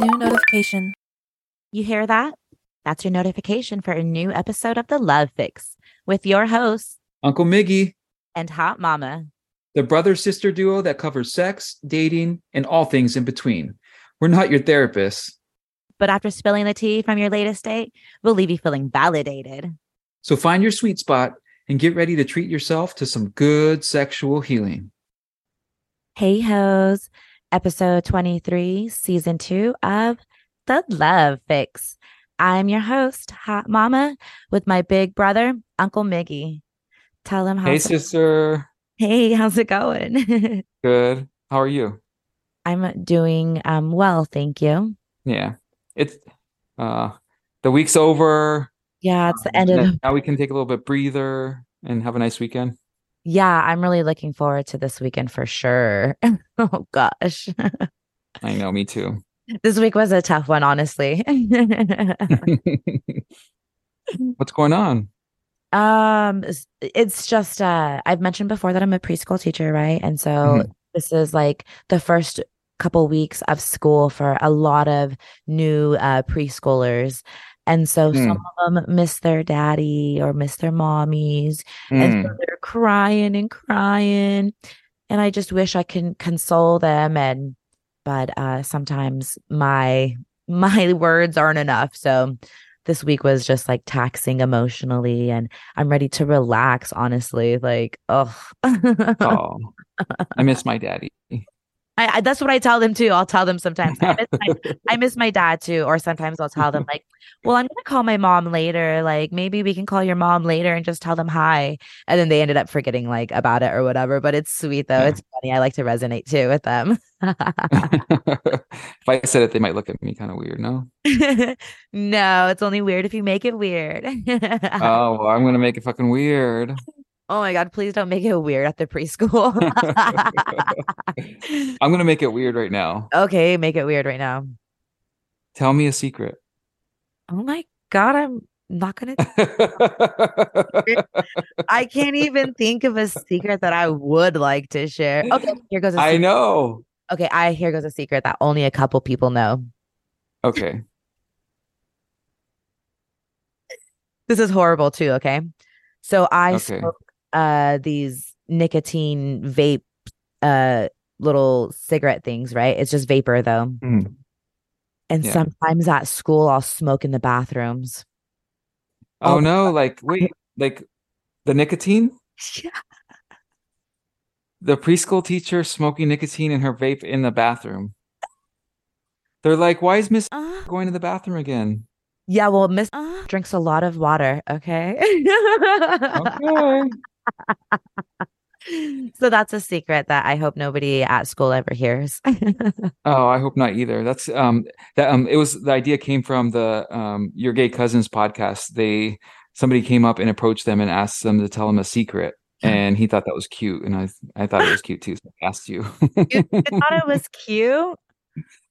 New notification. You hear that? That's your notification for a new episode of The Love Fix with your hosts Uncle Miggy, and Hot Mama. the brother sister duo that covers sex, dating, and all things in between. We're not your therapists, But after spilling the tea from your latest date, we'll leave you feeling validated. so find your sweet spot and get ready to treat yourself to some good sexual healing. Hey hoes, episode 23, season two of The Love Fix. I'm your host, Hot Mama, with my big brother, Uncle Miggy. Tell him how. Hey, sister. hey, how's it going? Good. How are you? I'm doing um well, thank you. Yeah. It's uh the week's over. Yeah, it's the end of Now- the Now we can take a little bit breather and have a nice weekend. Yeah, I'm really looking forward to this weekend for sure. oh gosh. I know, me too. This week was a tough one, honestly. What's going on? um it's just uh I've mentioned before that I'm a preschool teacher, right? And so Mhm. this is like the first couple weeks of school for a lot of new uh preschoolers. And so some of them miss their daddy or miss their mommies and so Mm. they're crying and crying and i just wish i can console them and but uh sometimes my my words aren't enough so this week was just like taxing emotionally and i'm ready to relax honestly like Oh, I miss my daddy. I, I that's what i tell them too i'll tell them sometimes I miss, my, I miss my dad too or sometimes i'll tell them like well i'm gonna call my mom later like maybe we can call your mom later and just tell them hi and then they ended up forgetting like about it or whatever but it's sweet though Yeah. it's funny i like to resonate too with them if I said it, they might look at me kind of weird. No. no it's only weird if you make it weird Oh, well, I'm gonna make it fucking weird. Oh my god please don't make it weird at the preschool I'm gonna make it weird right now. okay make it weird right now Tell me a secret. oh my god i'm not gonna I can't even think of a secret that I would like to share. Okay, here goes a I secret. I know. Okay, I here goes a secret that only a couple people know. Okay. This is horrible too, okay? So I Okay. smoke uh these nicotine vape uh little cigarette things, right? It's just vapor though. Mm. And Yeah. sometimes at school I'll smoke in the bathrooms. Oh Oh. no, like wait, like the nicotine? The preschool teacher smoking nicotine in her vape in the bathroom. They're like, why is Miss Uh, going to the bathroom again? yeah, well, Miss uh, drinks a lot of water, okay? Okay. So that's a secret that I hope nobody at school ever hears. Oh, I hope not either. That's um that um it was the idea came from the um Your Gay Cousins podcast. They somebody came up and approached them and asked them to tell them a secret. And he thought that was cute. And I I thought it was cute too. So I asked you. you thought it was cute?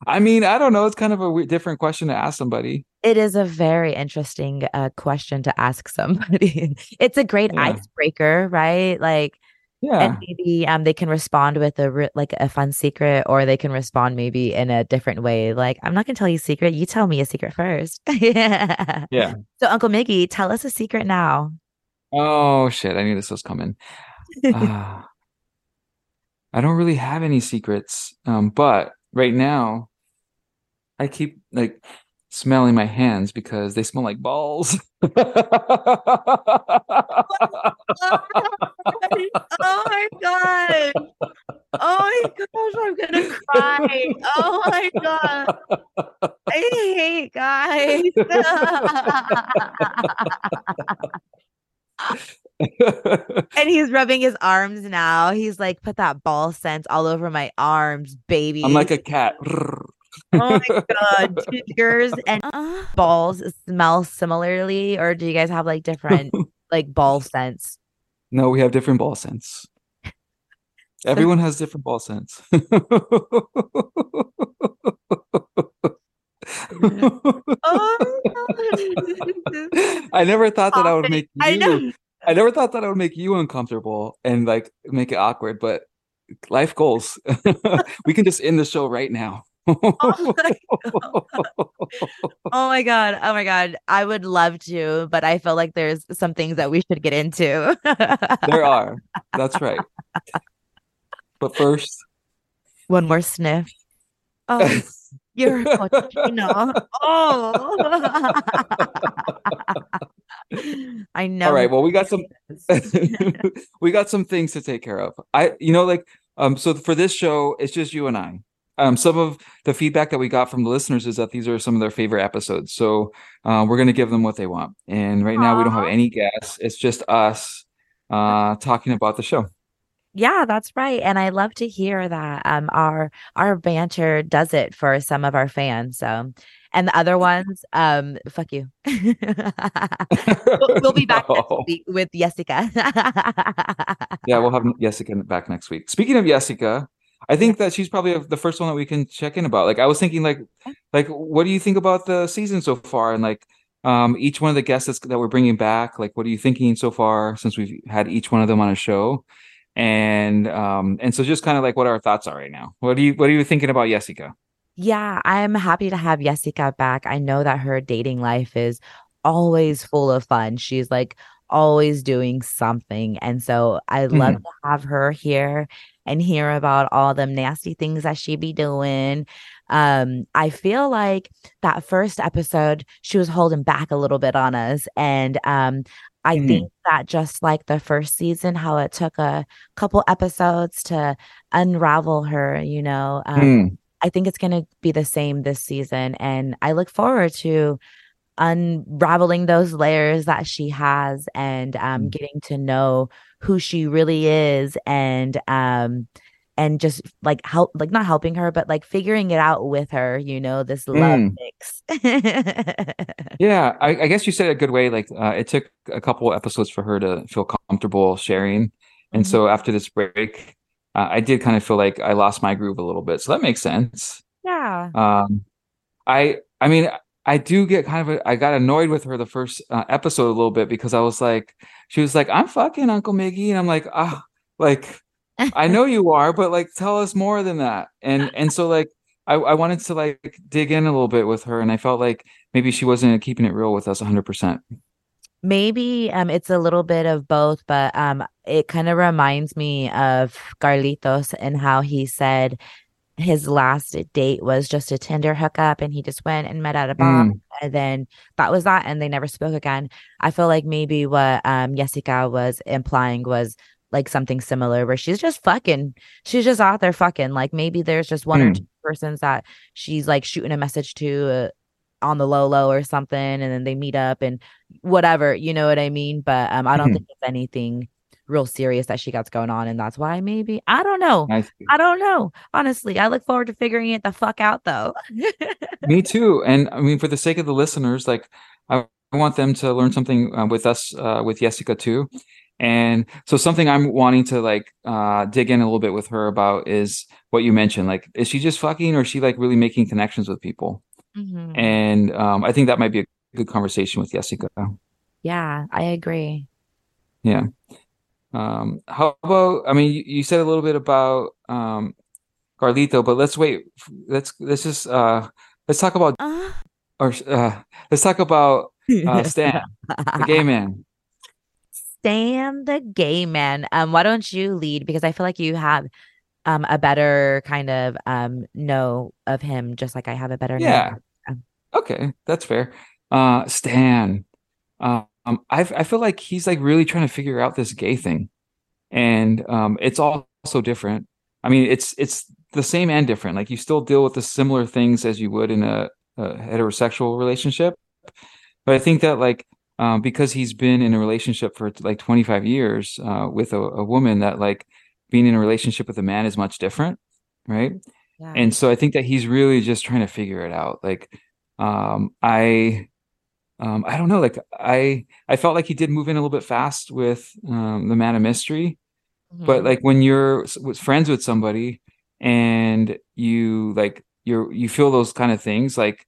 I mean, I don't know. It's kind of a different question to ask somebody. It is a very interesting uh, question to ask somebody. it's a great Yeah. icebreaker, right? Like, Yeah. and maybe um they can respond with a re- like a fun secret, or they can respond maybe in a different way. Like, I'm not gonna tell you a secret. You tell me a secret first. yeah. Yeah. So, Uncle Miggy, tell us a secret now. Oh shit, I knew this was coming. Ah. I don't really have any secrets. Um, but right now I keep like smelling my hands because they smell like balls. oh my god! Oh my gosh, I'm gonna cry! Oh my god! I hate guys. and he's rubbing his arms now. He's like, put that ball scent all over my arms, baby. I'm like a cat. Oh my god, do yours and uh-huh. balls smell similarly, or do you guys have like different like ball scents? No, we have different ball scents. Everyone has different ball scents. Oh my god. I never thought that I would make I you know. I never thought that I would make you uncomfortable and like make it awkward, but life goals. we can just end the show right now. Oh, my oh my god. Oh my god. I would love to, but I feel like there's some things that we should get into. there are. That's right. But first, one more sniff. Oh, you're cochino. Oh. I know. All right. Well, we got some we got some things to take care of. I you know like um so for this show it's just you and I. Um some of the feedback that we got from the listeners is that these are some of their favorite episodes. So uh, we're going to give them what they want. And right Aww. now we don't have any guests. It's just us uh talking about the show. Yeah, that's right. And I love to hear that um our our banter does it for some of our fans. So and the other ones, um, fuck you. we'll, we'll, be back no. next week with Jessica. yeah, we'll have Jessica back next week. Speaking of Jessica, I think that she's probably the first one that we can check in about. Like I was thinking, like, like what do you think about the season so far? And like, um, each one of the guests that we're bringing back, like, what are you thinking so far since we've had each one of them on a show? And um, and so just kind of like what our thoughts are right now. What do you what are you thinking about Jessica? Yeah, I'm happy to have Jessica back. I know that her dating life is always full of fun. She's like always doing something. And so I mm-hmm. love to have her here and hear about all the nasty things that she be doing. Um, I feel like that first episode, she was holding back a little bit on us. And um, I mm-hmm. think that just like the first season, how it took a couple episodes to unravel her, you know, um, mm. I think it's going to be the same this season. And I look forward to unraveling those layers that she has and um, mm. getting to know who she really is and um, and just like help like not helping her but like figuring it out with her you know this love mm. mix yeah I, I, guess you said a good way like uh, it took a couple episodes for her to feel comfortable sharing and mm-hmm. so after this break uh, I did kind of feel like I lost my groove a little bit. So that makes sense. Yeah. Um, I I mean I do get kind of a, I got annoyed with her the first uh, episode a little bit because I was like she was like I'm fucking Uncle Miggy and I'm like ah like I know you are but like tell us more than that. And and so like I, I wanted to like dig in a little bit with her and I felt like maybe she wasn't keeping it real with us 100 percent. Maybe um it's a little bit of both but um it kind of reminds me of Carlitos and how he said his last date was just a Tinder hookup and he just went and met at a bar mm. and then that was that and they never spoke again. I feel like maybe what um Jessica was implying was like something similar where she's just fucking she's just out there fucking like maybe there's just one mm. or two persons that she's like shooting a message to uh, on the low low or something and then they meet up and whatever you know what i mean but um i don't mm-hmm. think it's anything real serious that she got going on and that's why maybe i don't know I, I don't know honestly i look forward to figuring it the fuck out though me too and i mean for the sake of the listeners like i want them to learn something uh, with us uh, with jessica too and so something i'm wanting to like uh dig in a little bit with her about is what you mentioned like is she just fucking or is she like really making connections with people Mm-hmm. And um, I think that might be a good conversation with Jessica. Yeah, I agree. Yeah. Um, how about? I mean, you, you, said a little bit about um, Carlito, but let's wait. Let's let's just uh, let's talk about uh, or uh, let's talk about uh, Stan, the gay man. Stan, the gay man. Um, why don't you lead? Because I feel like you have um a better kind of um know of him just like I have a better yeah okay that's fair uh Stan um I I feel like he's like really trying to figure out this gay thing. And um it's all so different. I mean it's it's the same and different. Like you still deal with the similar things as you would in a, a heterosexual relationship. But I think that like um, because he's been in a relationship for like 25 years uh, with a, a woman that like being in a relationship with a man is much different right? Yeah. and so i think that he's really just trying to figure it out. Like um i um i don't know like i i felt like he did move in a little bit fast with um the man of mystery mm-hmm. but like when you're friends with somebody and you like you're you feel those kind of things like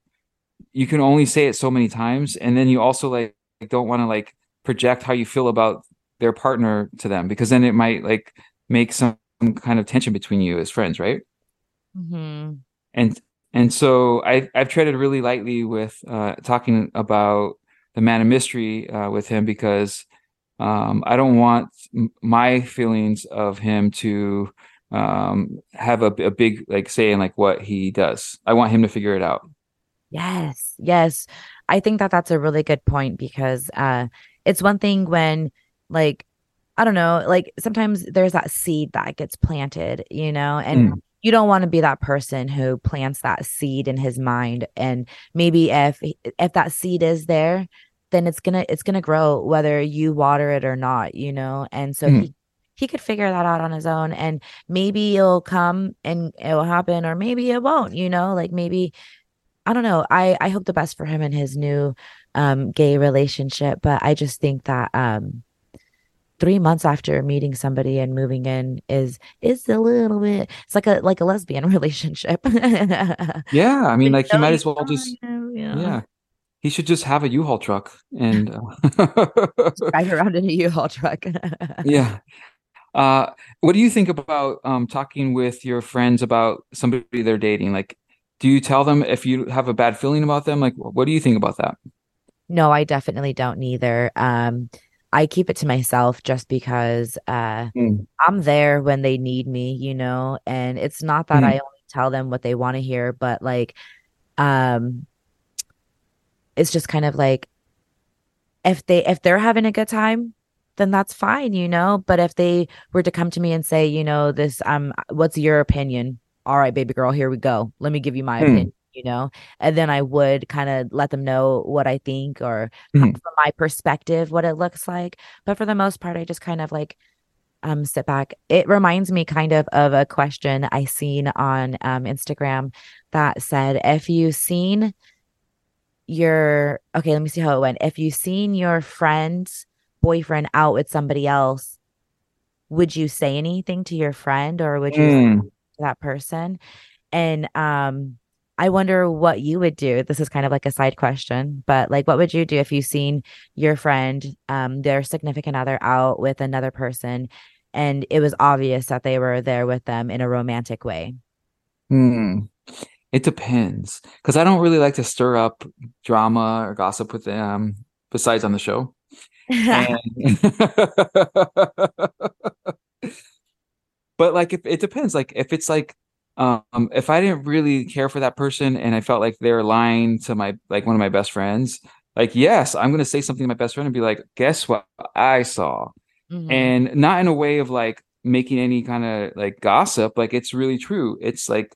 you can only say it so many times and then you also like don't want to like project how you feel about their partner to them because then it might like make some kind of tension between you as friends, right? Mm-hmm. And and so I I've treaded really lightly with uh, talking about the man of mystery uh, with him because um, I don't want my feelings of him to um, have a, a big like say in like what he does. I want him to figure it out. Yes, yes. I think that that's a really good point because uh, it's one thing when like I don't know, like sometimes there's that seed that gets planted, you know, and mm. You don't want to be that person who plants that seed in his mind. And maybe if if that seed is there, then it's gonna it's gonna grow whether you water it or not, you know. And so mm. he he could figure that out on his own and maybe it'll come and it'll happen or maybe it won't you know like maybe i don't know i i hope the best for him in his new um gay relationship but i just think that um three months after meeting somebody and moving in is is a little bit it's like a like a lesbian relationship yeah i mean like he might as well just yeah. yeah he should just have a u-haul truck and uh... drive around in a u-haul truck yeah uh, what do you think about um, talking with your friends about somebody they're dating? Like, do you tell them if you have a bad feeling about them? Like, what do you think about that? No, I definitely don't neither. Um, I keep it to myself just because uh, mm. I'm there when they need me, you know, and it's not that mm. I only tell them what they want to hear, but like, um, it's just kind of like if they if they're having a good time, then that's fine, you know. But if they were to come to me and say, you know, this, um, what's your opinion? All right, baby girl, here we go. Let me give you my hmm. opinion, you know, and then I would kind of let them know what I think or hmm. from my perspective, what it looks like. But for the most part, I just kind of like, um, sit back. It reminds me kind of of a question I seen on um, Instagram that said, if you seen your okay, let me see how it went. If you seen your friends boyfriend out with somebody else, would you say anything to your friend or would you mm. to that person? And um I wonder what you would do. This is kind of like a side question, but like what would you do if you've seen your friend um their significant other out with another person and it was obvious that they were there with them in a romantic way? Hmm. It depends because I don't really like to stir up drama or gossip with them besides on the show. but like if it depends like if it's like um if i didn't really care for that person and i felt like they're lying to my like one of my best friends like yes i'm gonna say something to my best friend and be like guess what i saw mm-hmm. and not in a way of like making any kind of like gossip like it's really true it's like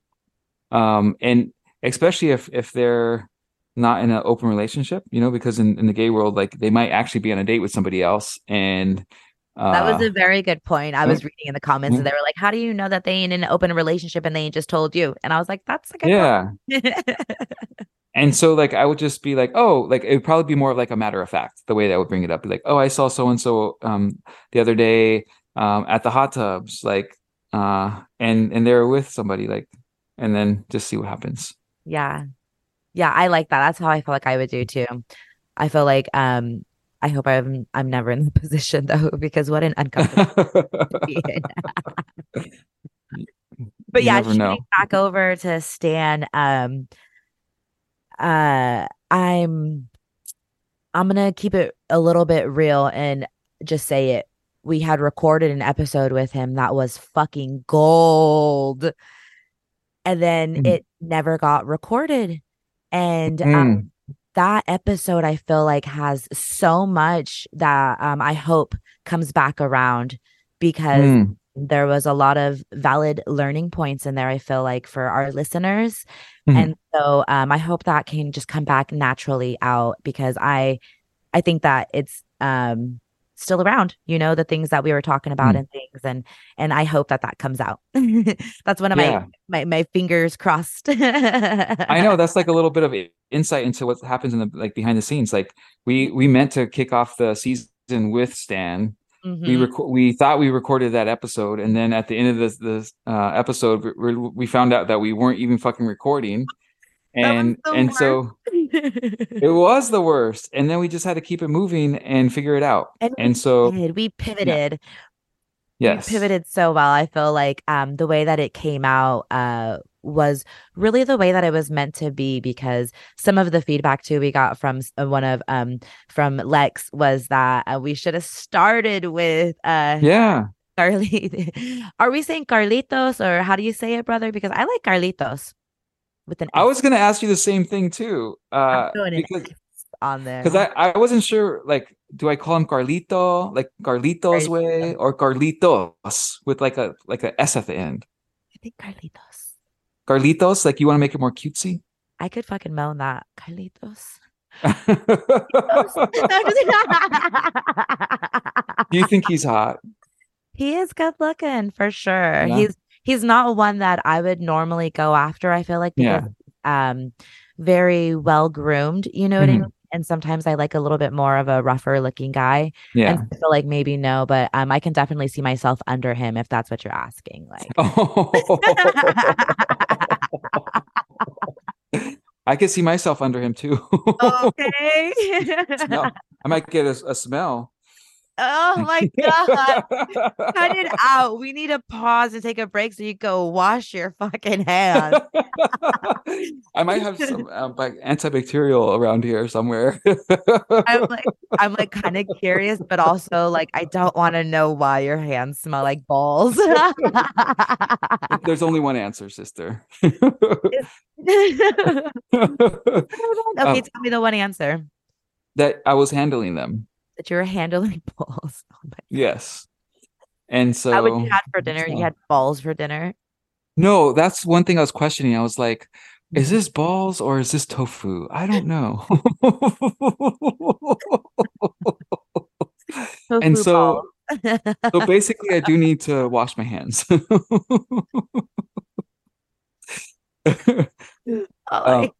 um and especially if if they're not in an open relationship, you know, because in, in the gay world, like they might actually be on a date with somebody else. And that was a very good point. I was reading in the comments and they were like, How do you know that they ain't in an open relationship and they just told you? And I was like, That's a good yeah. and so like I would just be like, oh, like it would probably be more of like a matter of fact, the way that I would bring it up. Be like, oh, I saw so and so um the other day um at the hot tubs, like uh and and they're with somebody, like and then just see what happens. Yeah. Yeah, I like that. That's how I feel like I would do too. I feel like um I hope I'm I'm never in the position though, because what an uncomfortable But yeah, back over to Stan. Um uh I'm I'm gonna keep it a little bit real and just say it. We had recorded an episode with him that was fucking gold. And then mm. it never got recorded. And mm. um, that episode, I feel like has so much that um, I hope comes back around because mm. there was a lot of valid learning points in there. I feel like for our listeners, mm. and so um, I hope that can just come back naturally out because I, I think that it's um still around you know the things that we were talking about mm. and things and and i hope that that comes out. That's one of yeah. my, my my fingers crossed. I know that's like a little bit of insight into what happens in the like behind the scenes like we we meant to kick off the season with stan. Mm-hmm. we rec- we thought we recorded that episode and then at the end of this this uh, episode we, we found out that we weren't even fucking recording. And and worst. so it was the worst and then we just had to keep it moving and figure it out. And, and so we pivoted Yes. You pivoted so well. I feel like um the way that it came out uh was really the way that it was meant to be because some of the feedback too we got from uh, one of um from Lex was that uh, we should have started with uh Yeah. Carli Are we saying Carlitos or how do you say it brother because I like Carlitos with an I was gonna ask you the same thing too. Uh because on there. because I, I wasn't sure like do I call him Carlito like Carlitos Carlito. way or Carlitos with like a like a S at the end. I think Carlitos. Carlitos, like you want to make it more cutesy? I could fucking moan that. Carlitos. Do you think he's hot? he is good looking for sure. Yeah. He's he's not one that I would normally go after. I feel like Yeah. um very well groomed, you know what I Mhm. mean? And sometimes I like a little bit more of a rougher looking guy. Yeah. And I feel like maybe no, but um I can definitely see myself under him if that's what you're asking. Like I could see myself under him too. okay. I might get a, a smell. Oh my god. Cut it out. We need to pause and take a break so you go wash your fucking hands. I might have some um, like antibacterial around here somewhere. I'm like, I'm like kind of curious, but also like I don't want to know why your hands smell like balls. There's only one answer, sister. okay, Um, tell me the one answer that I was handling them. That you were handling balls. Oh my, Yes. And so would you had for dinner? You had balls for dinner. No, that's one thing I was questioning. I was like, Mm-hmm. is this balls or is this tofu? I don't know. And so- so basically, I do need to wash my hands. oh Um,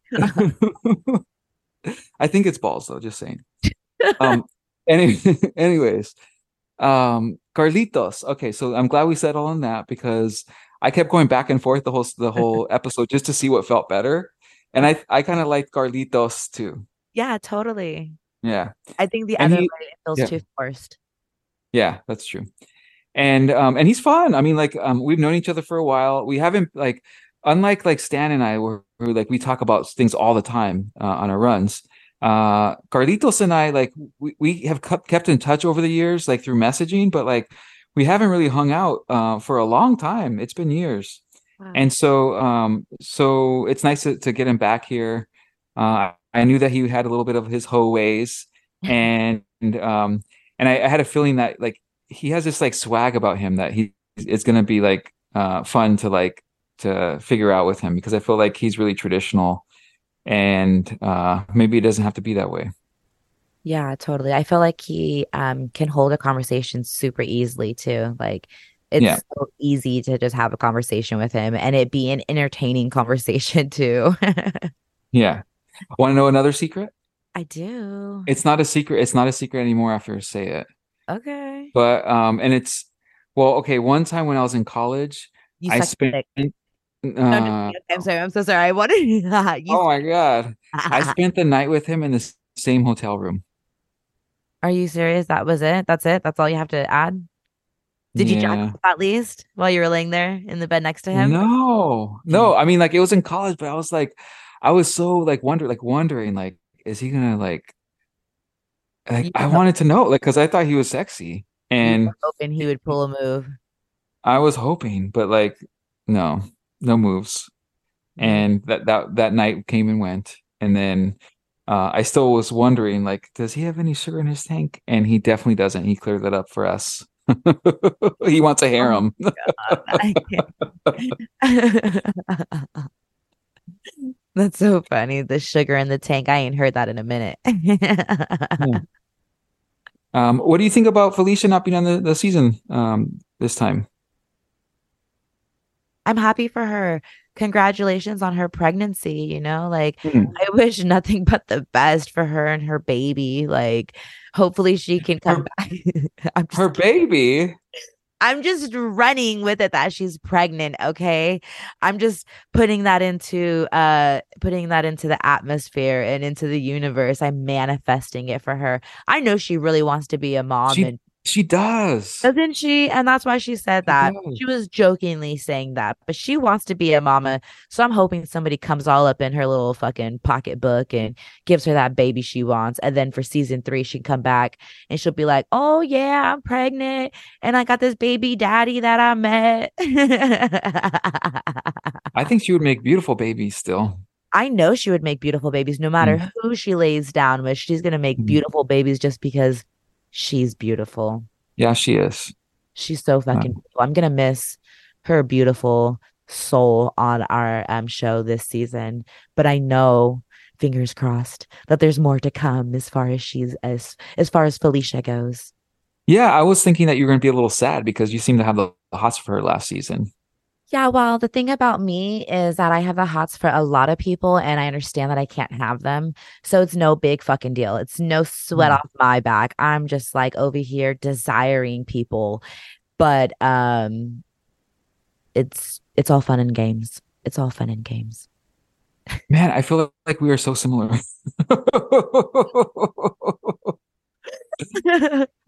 I think it's balls though, just saying. Um any anyways. Um Carlitos. Okay, so I'm glad we settled on that because I kept going back and forth the whole the whole episode just to see what felt better. And I I kind of like Carlitos too. yeah, totally. Yeah. I think the And other he- way feels yeah. too forced. Yeah, that's true. And um and he's fun. I mean like um we've known each other for a while. We haven't like unlike like Stan and I were, were like we talk about things all the time uh, on our runs. Uh Carlitos and I like we, we have kept kept in touch over the years like through messaging, but like we haven't really hung out uh for a long time. It's been years. Wow. And so um so it's nice to, to get him back here. Uh I knew that he had a little bit of his hoe ways and um and I, I had a feeling that like he has this like swag about him that he it's gonna be like uh fun to like to figure out with him because I feel like he's really traditional and uh maybe it doesn't have to be that way. Yeah, totally. I feel like he um can hold a conversation super easily too. Like it's Yeah. so easy to just have a conversation with him and it be an entertaining conversation too. Yeah. Want to know another secret? I do. It's not a secret. It's not a secret anymore after I say it. Okay. But um and it's well, okay, one time when I was in college, You I spent dick. Uh, No, I'm. I'm sorry. I'm so sorry. I wanted you oh my god. I spent the night with him in the same hotel room. Are you serious? That was it? That's it? That's all you have to add? Did you jack off at least while you were laying there in the bed next to him? No, no. I mean, like it was in college, but I was like, I was so like wonder, like wondering, like, is he gonna like, like I wanted to know, like, because I thought he was sexy, and hoping he would pull a move. I was hoping, but like, no, no moves. And that that that night came and went, and then uh, I still was wondering, like, does he have any sugar in his tank? And he definitely doesn't. He cleared that up for us. he wants a harem. I can't. That's so funny. The sugar in the tank. I ain't heard that in a minute. Um, what do you think about Felicia not being on the, the season um, this time? I'm happy for her. Congratulations on her pregnancy. You know, like Mhm. I wish nothing but the best for her and her baby. Like, hopefully she can come back. I'm Her baby. I'm just running with it that she's pregnant. Okay, I'm just putting that into uh putting that into the atmosphere and into the universe. I'm manifesting it for her. I know she really wants to be a mom, She- and she does. Doesn't she? And that's why she said that. does. She was jokingly saying that, but she wants to be a mama. So I'm hoping somebody comes all up in her little fucking pocketbook and gives her that baby she wants. And then for season three, she can come back and she'll be like, Oh yeah, I'm pregnant and I got this baby daddy that I met. I think she would make beautiful babies still. I know she would make beautiful babies no matter Mm. who she lays down with. She's gonna make Mm. beautiful babies just because she's beautiful. Yeah, she is. She's so fucking beautiful. I'm gonna miss her beautiful soul on our um show this season. But I know, fingers crossed, that there's more to come as far as she's as as far as Felicia goes. Yeah, I was thinking that you were going to be a little sad because you seem to have the the hots for her last season. Yeah, well, the thing about me is that I have the hots for a lot of people and I understand that I can't have them. So it's no big fucking deal. It's no sweat Mm. off my back. I'm just like over here desiring people. But um it's it's all fun and games. It's all fun and games. Man, I feel like we are so similar.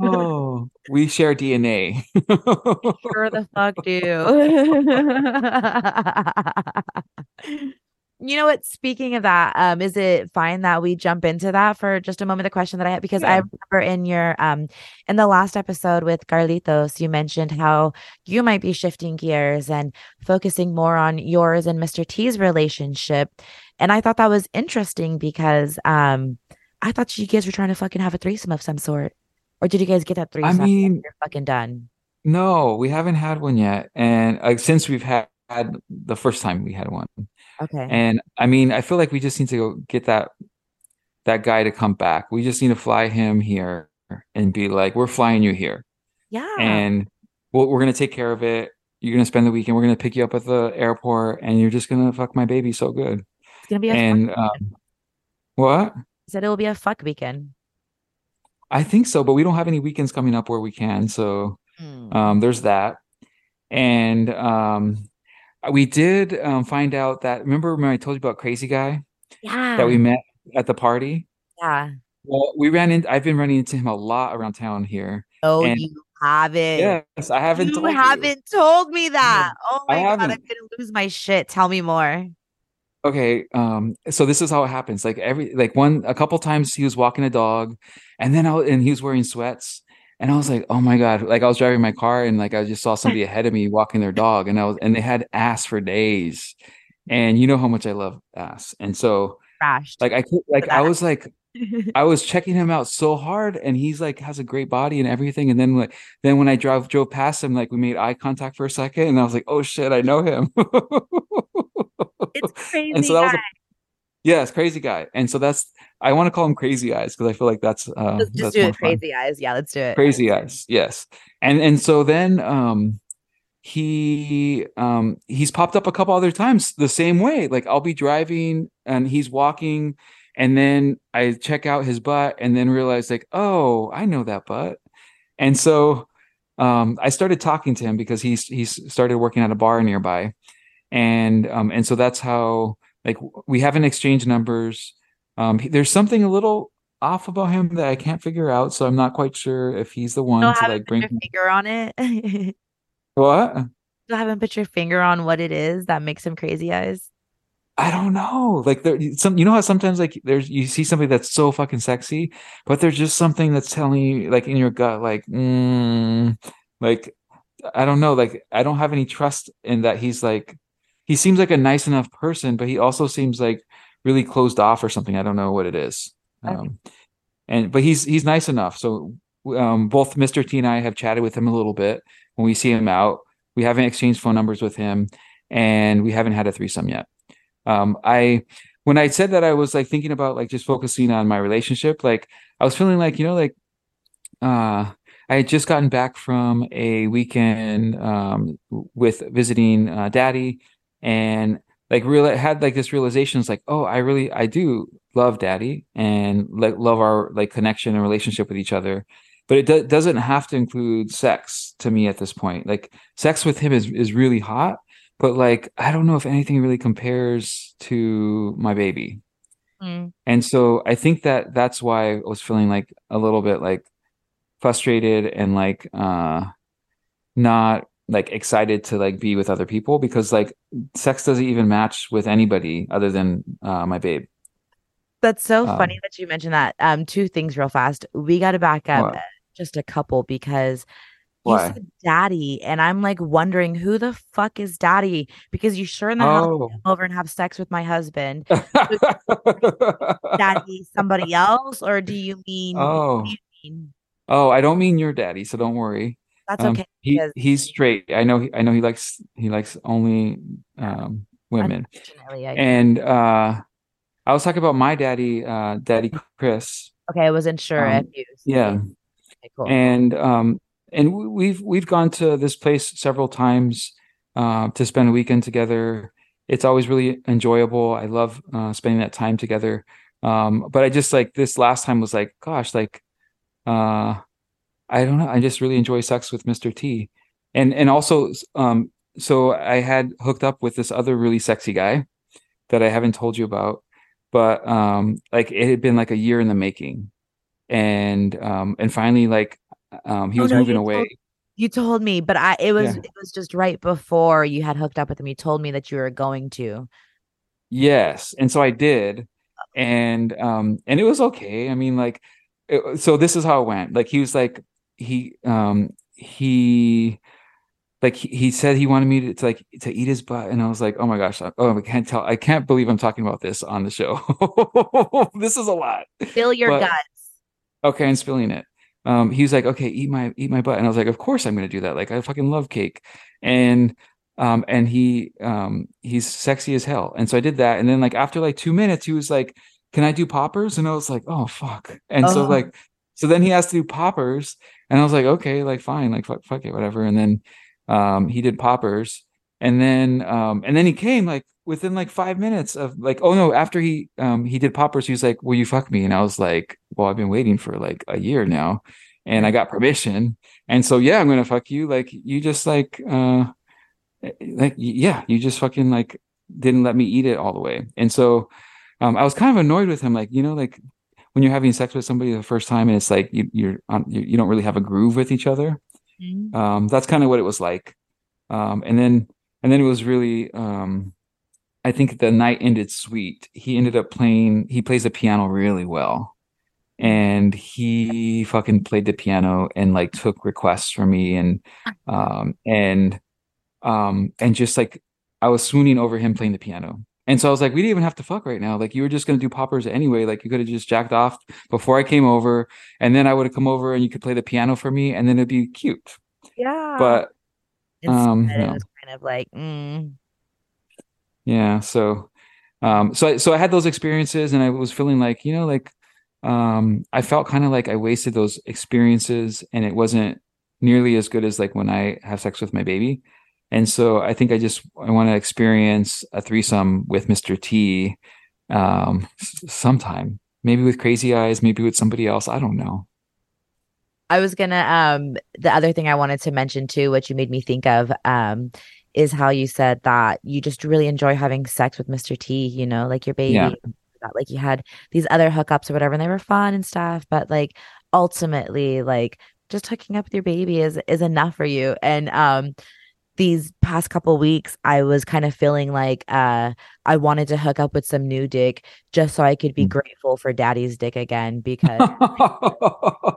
oh, we share DNA. sure the fuck do. you know what? Speaking of that, um, is it fine that we jump into that for just a moment? The question that I have because I remember in your um in the last episode with Carlitos, you mentioned how you might be shifting gears and focusing more on yours and Mr. T's relationship. And I thought that was interesting because um I thought you guys were trying to fucking have a threesome of some sort. Or did you guys get that threesome? I mean- you're fucking done. No, we haven't had one yet. And like since we've had, had the first time we had one. Okay. And I mean, I feel like we just need to go get that that guy to come back. We just need to fly him here and be like, we're flying you here. yeah. and we'll, we're gonna take care of it. You're gonna spend the weekend. We're gonna pick you up at the airport, and you're just gonna fuck my baby so good. It's gonna be a And um, what? Said it will be a fuck weekend. I think so, but we don't have any weekends coming up where we can. So Hmm. um, there's that. And um, we did um, find out that remember when I told you about Crazy Guy yeah. that we met at the party? yeah. Well, we ran in. I've been running into him a lot around town here. Oh, and- you haven't. Yes, I haven't. you told haven't told me that. Oh I my god, I'm haven't. gonna lose my shit. Tell me more. Okay um so this is how it happens like every like one a couple times he was walking a dog and then I and he was wearing sweats and I was like oh my god like I was driving my car and like I just saw somebody ahead of me walking their dog and I was and they had ass for days and you know how much I love ass and so Crashed. like I could like I was like I was checking him out so hard and he's like has a great body and everything and then like then when I drove drove past him like we made eye contact for a second and I was like oh shit I know him it's crazy. and so that was a, yes crazy guy and so that's i want to call him crazy eyes because i feel like that's uh Let's just that's do it, fun. crazy eyes. Yeah, let's do it. crazy eyes yes and and so then um he um he's popped up a couple other times the same way like i'll be driving and he's walking and then i check out his butt and then realize like oh i know that butt and so um i started talking to him because he's he's started working at a bar nearby and um and so that's how like we haven't exchanged numbers um he- there's something a little off about him that i can't figure out so i'm not quite sure if he's the one Still to like bring your finger on it. what Still haven't put your finger on what it is that makes him crazy eyes. I don't know. Like there some you know how sometimes like there's you see somebody that's so fucking sexy, but there's just something that's telling you like in your gut, like, mm, like I don't know, like I don't have any trust in that he's like he seems like a nice enough person, but he also seems like really closed off or something. I don't know what it is. Okay. Um and but he's he's nice enough. So um both Mr. T and I have chatted with him a little bit when we see him out. We haven't exchanged phone numbers with him and we haven't had a threesome yet um i when i said that i was like thinking about like just focusing on my relationship like i was feeling like you know like uh i had just gotten back from a weekend um with visiting uh daddy and like real had like this realization it's like oh i really i do love daddy and like love our like connection and relationship with each other but it do- doesn't have to include sex to me at this point like sex with him is is really hot but like I don't know if anything really compares to my baby. Mm. And so I think that that's why I was feeling like a little bit like frustrated and like uh not like excited to like be with other people because like sex doesn't even match with anybody other than uh my babe. That's so Um, funny that you mentioned that. Um, two things real fast. We got to back up What? just a couple because you Why? said daddy, and I'm like wondering who the fuck is daddy? Because you sure in the Oh. come over and have sex with my husband. Daddy, somebody else, or do you mean? Oh. do you mean? Oh, I don't mean your daddy, so don't worry. That's Um, okay he he's straight. I know he, I know he likes he likes only um women. And uh I was talking about my daddy, uh Daddy Chris. okay, I wasn't sure um, if you. Yeah. Okay, cool. And um and we- we've we've gone to this place several times uh to spend a weekend together. It's always really enjoyable. I love uh spending that time together. Um but I just like this last time was like gosh, like uh I don't know. I just really enjoy sex with Mr. T. And and also um so I had hooked up with this other really sexy guy that I haven't told you about. But um like it had been like a year in the making. And um and finally like um he Oh, was no, moving you away. told- You told me, but I it was Yeah. it was just right before you had hooked up with him. You told me that you were going to. Yes, and so I did, and um, and it was okay. I mean, like, it, so this is how it went. Like, he was like, he um, he, like, he, he said he wanted me to, to like to eat his butt, and I was like, oh my gosh, I- oh, I can't tell, I can't believe I'm talking about this on the show. This is a lot. Fill your But- guts. Okay, I'm spilling it. Um, he was like, okay, eat my eat my butt, and I was like, of course I'm gonna do that. Like, I fucking love cake, and um, and he um, he's sexy as hell, and so I did that, and then like after like two minutes, he was like, can I do poppers? And I was like, oh fuck, and so Oh. like, so then he has to do poppers, and I was like, okay, like fine, like fuck, fuck it, whatever, and then um, he did poppers, and then um, and then he came like within like five minutes of like, oh no, after he um, he did poppers, he was like, will you fuck me? And I was like, well, I've been waiting for like a year now, and I got permission, and so yeah, I'm gonna fuck you. Like you just like uh, like yeah, you just fucking like didn't let me eat it all the way, and so um, I was kind of annoyed with him, like you know, like when you're having sex with somebody the first time, and it's like you you're on, you, you don't really have a groove with each other. Mhm. Um, that's kind of what it was like. Um, and then and then it was really um, I think the night ended sweet. He ended up playing he plays the piano really well. And he fucking played the piano and like took requests from me and um and um and just like I was swooning over him playing the piano. And so I was like, we didn't even have to fuck right now. Like you were just gonna do poppers anyway. Like you could have just jacked off before I came over, and then I would have come over and you could play the piano for me, and then it'd be cute. Yeah. But um, Instead, it was kind of like, mm, Yeah, so um so I, so I had those experiences and I was feeling like, you know, like um I felt kind of like I wasted those experiences and it wasn't nearly as good as like when I have sex with my baby. And so I think I just I want to experience a threesome with Mr. T um sometime. Maybe with Crazy Eyes, maybe with somebody else. I don't know. I was gonna um the other thing I wanted to mention too, which you made me think of, um, is how you said that you just really enjoy having sex with Mr. T, you know, like your baby, Yeah. like you had these other hookups or whatever, and they were fun and stuff, but like ultimately, like just hooking up with your baby is is enough for you. And um these past couple weeks I was kind of feeling like uh I wanted to hook up with some new dick just so I could be Mm. grateful for daddy's dick again because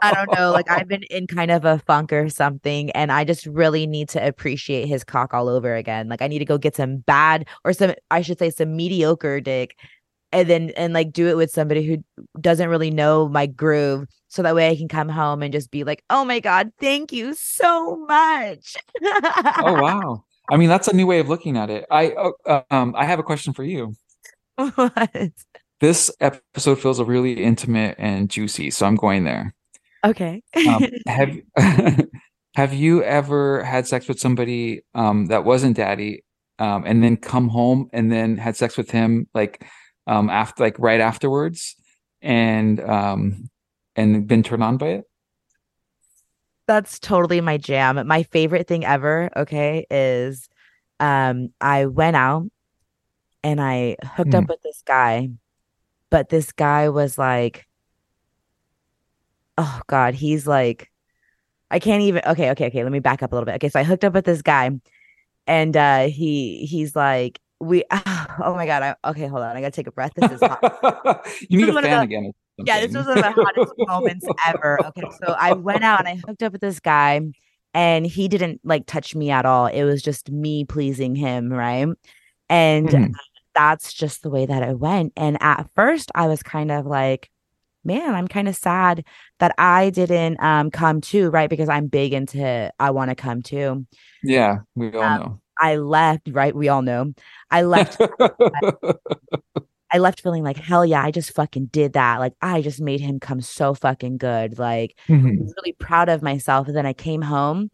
I don't know. Like I've been in kind of a funk or something, and I just really need to appreciate his cock all over again. Like I need to go get some bad or some, I should say, some mediocre dick, and then and like do it with somebody who doesn't really know my groove, so that way I can come home and just be like, "Oh my god, thank you so much." oh wow. I mean, that's a new way of looking at it. I uh, um I have a question for you. What? This episode feels really intimate and juicy, so I'm going there. Okay. Um, have have you ever had sex with somebody um, that wasn't daddy, um, and then come home and then had sex with him like um, after like right afterwards, and um, and been turned on by it? That's totally my jam. My favorite thing ever, okay, is um I went out and I hooked up with this guy, but this guy was like oh god, he's like I can't even. Okay, okay, okay. Let me back up a little bit. Okay, so I hooked up with this guy, and uh he he's like, we. Oh my god. I, okay, hold on. I gotta take a breath. This is hot. you need a fan the- again. Yeah, this was one of the hottest moments ever. Okay, so I went out and I hooked up with this guy, and he didn't like touch me at all. It was just me pleasing him, right? And Mhm. that's just the way that it went. And at first, I was kind of like, man, I'm kind of sad that I didn't um come too, right? Because I'm big into I want to come too. Yeah, we all Um, I left, right? We all know. I left. I left feeling like hell yeah, I just fucking did that. Like I just made him come so fucking good. Like I Mhm. was really proud of myself. And then I came home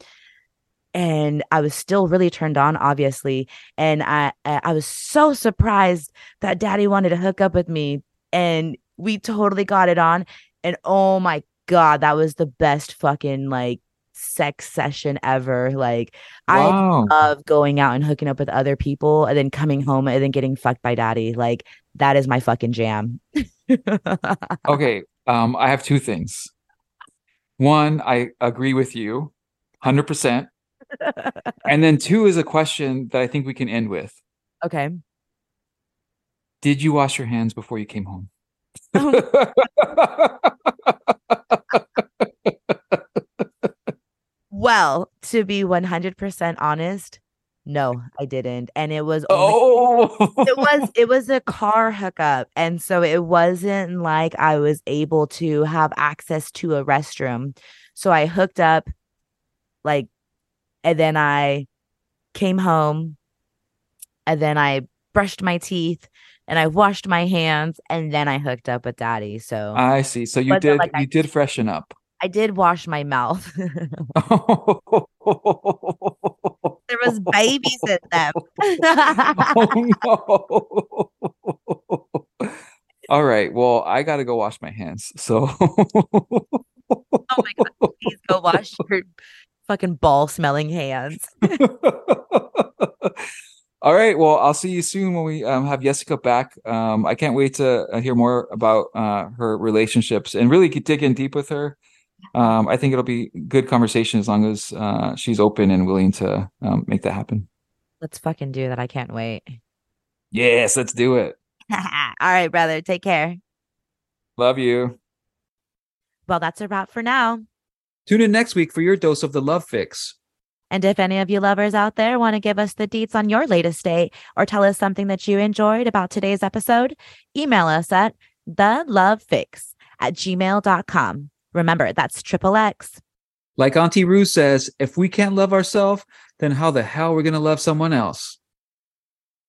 and I was still really turned on, obviously. And I I I was so surprised that daddy wanted to hook up with me. And we totally got it on. And oh my God, that was the best fucking like sex session ever. Like I love going out and hooking up with other people and then coming home and then getting fucked by daddy. Like that is my fucking jam. Okay, um, I have two things. One, I agree with you 100%. And then two is a question that I think we can end with. okay. Did you wash your hands before you came home? Well, to be 100% honest, no, I didn't. And it was only oh, it was it was a car hookup and so it wasn't like I was able to have access to a restroom. So I hooked up like and then I came home and then I brushed my teeth and I washed my hands and then I hooked up with daddy. So I see. So you did like I- you did freshen up. I did wash my mouth. there oh was babies in them. no. All right. Well, I got to go wash my hands. So oh my god, please go wash your fucking ball smelling hands. All right. Well, I'll see you soon when we um, have Jessica back. Um, I can't wait to uh, hear more about uh, her relationships and really dig in deep with her. Um, I think it'll be good conversation as long as uh, she's open and willing to um, make that happen. Let's fucking do that. I can't wait. Yes, let's do it. All right, brother. Take care. Love you. Well, that's a wrap for now. Tune in next week for your dose of the love fix. And if any of you lovers out there want to give us the deets on your latest date or tell us something that you enjoyed about today's episode, email us at the love fix at gmail.com. Remember, that's triple X. Like Auntie Ru says, if we can't love ourselves, then how the hell are we going to love someone else?